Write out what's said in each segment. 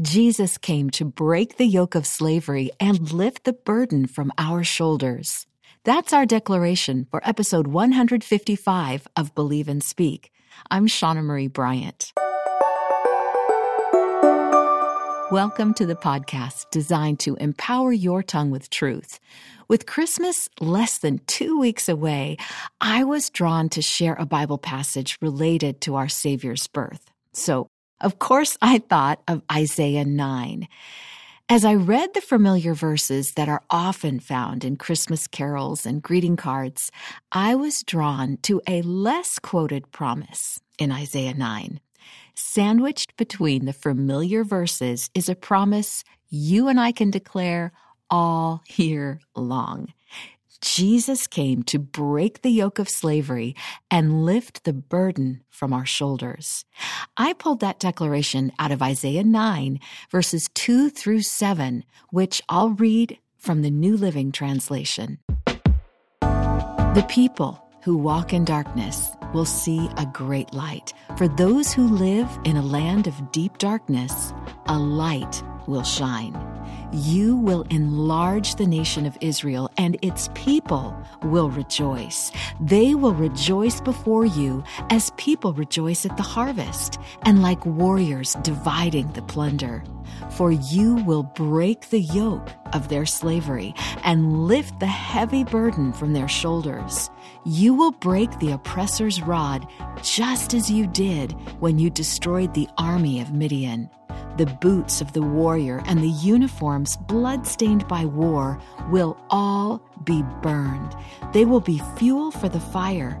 Jesus came to break the yoke of slavery and lift the burden from our shoulders. That's our declaration for episode 155 of Believe and Speak. I'm Shauna Marie Bryant. Welcome to the podcast designed to empower your tongue with truth. With Christmas less than two weeks away, I was drawn to share a Bible passage related to our Savior's birth. So, of course, I thought of Isaiah 9. As I read the familiar verses that are often found in Christmas carols and greeting cards, I was drawn to a less quoted promise in Isaiah 9. Sandwiched between the familiar verses is a promise you and I can declare all year long. Jesus came to break the yoke of slavery and lift the burden from our shoulders. I pulled that declaration out of Isaiah 9, verses 2 through 7, which I'll read from the New Living Translation. The people who walk in darkness will see a great light. For those who live in a land of deep darkness, a light will shine. You will enlarge the nation of Israel, and its people will rejoice. They will rejoice before you as people rejoice at the harvest, and like warriors dividing the plunder. For you will break the yoke of their slavery and lift the heavy burden from their shoulders. You will break the oppressor's rod just as you did when you destroyed the army of Midian. The boots of the warrior and the uniforms bloodstained by war will all be burned. They will be fuel for the fire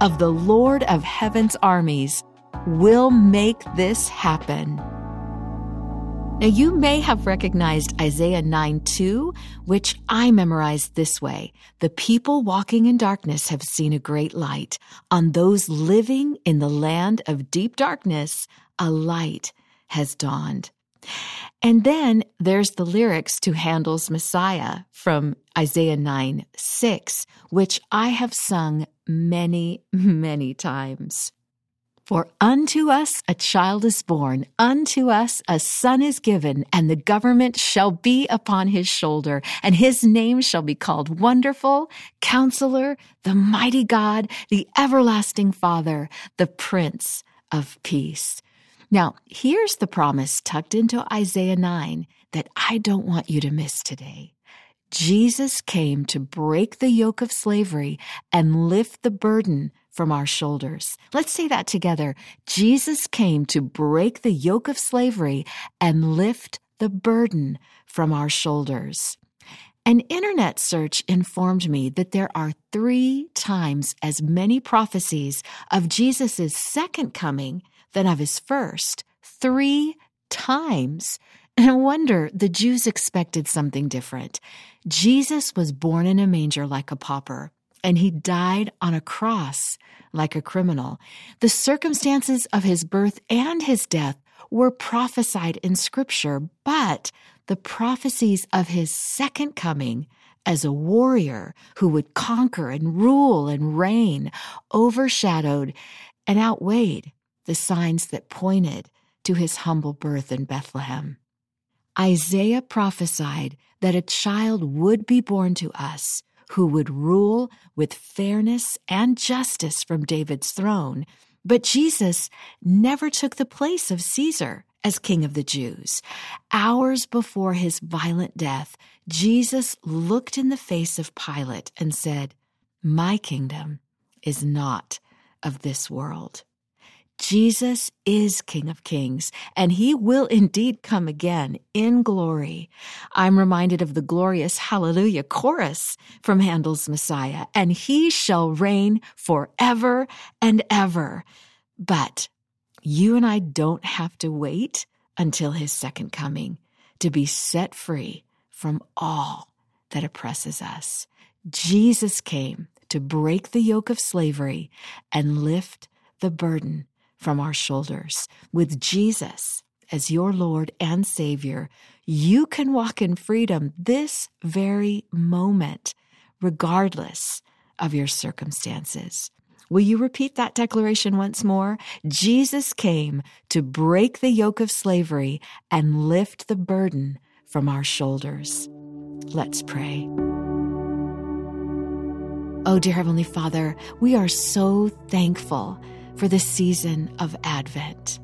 of the Lord of Heaven's armies will make this happen. Now, you may have recognized Isaiah 9 2, which I memorized this way The people walking in darkness have seen a great light. On those living in the land of deep darkness, a light has dawned. And then there's the lyrics to Handel's Messiah from Isaiah 9 6, which I have sung many, many times. For unto us a child is born, unto us a son is given, and the government shall be upon his shoulder, and his name shall be called Wonderful, Counselor, the Mighty God, the Everlasting Father, the Prince of Peace. Now, here's the promise tucked into Isaiah 9 that I don't want you to miss today. Jesus came to break the yoke of slavery and lift the burden from our shoulders. Let's say that together. Jesus came to break the yoke of slavery and lift the burden from our shoulders. An internet search informed me that there are three times as many prophecies of Jesus' second coming than of his first. Three times. And no wonder the Jews expected something different. Jesus was born in a manger like a pauper, and he died on a cross like a criminal. The circumstances of his birth and his death were prophesied in Scripture, but the prophecies of his second coming as a warrior who would conquer and rule and reign overshadowed and outweighed the signs that pointed to his humble birth in Bethlehem. Isaiah prophesied that a child would be born to us who would rule with fairness and justice from David's throne. But Jesus never took the place of Caesar as king of the Jews. Hours before his violent death, Jesus looked in the face of Pilate and said, My kingdom is not of this world. Jesus is King of Kings, and he will indeed come again in glory. I'm reminded of the glorious Hallelujah chorus from Handel's Messiah, and he shall reign forever and ever. But you and I don't have to wait until his second coming to be set free from all that oppresses us. Jesus came to break the yoke of slavery and lift the burden from our shoulders. With Jesus as your Lord and Savior, you can walk in freedom this very moment, regardless of your circumstances. Will you repeat that declaration once more? Jesus came to break the yoke of slavery and lift the burden from our shoulders. Let's pray. Oh, dear Heavenly Father, we are so thankful for the season of Advent.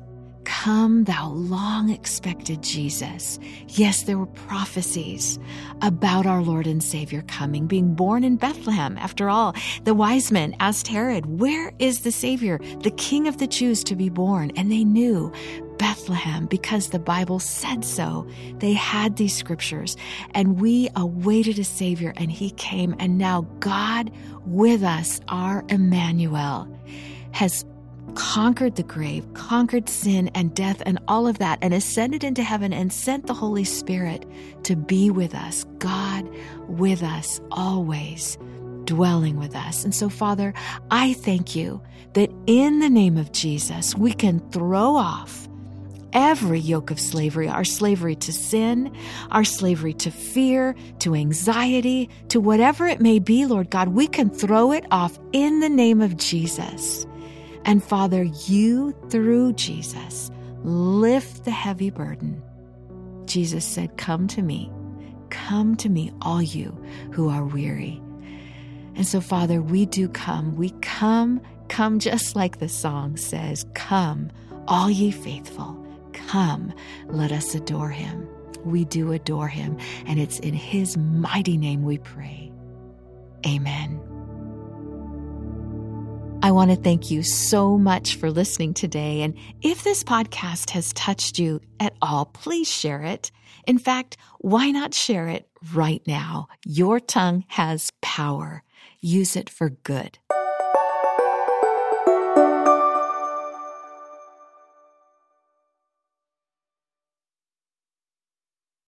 Come, thou long expected Jesus. Yes, there were prophecies about our Lord and Savior coming, being born in Bethlehem. After all, the wise men asked Herod, Where is the Savior, the King of the Jews, to be born? And they knew Bethlehem because the Bible said so. They had these scriptures, and we awaited a Savior, and He came. And now, God with us, our Emmanuel, has conquered the grave, conquered sin and death and all of that, and ascended into heaven and sent the Holy Spirit to be with us, God with us always, dwelling with us. And so, Father, I thank you that in the name of Jesus, we can throw off every yoke of slavery our slavery to sin, our slavery to fear, to anxiety, to whatever it may be, Lord God. We can throw it off in the name of Jesus. And Father, you through Jesus lift the heavy burden. Jesus said, Come to me, come to me, all you who are weary. And so, Father, we do come. We come, come just like the song says, Come, all ye faithful, come, let us adore him. We do adore him, and it's in his mighty name we pray. Amen. I want to thank you so much for listening today. And if this podcast has touched you at all, please share it. In fact, why not share it right now? Your tongue has power. Use it for good.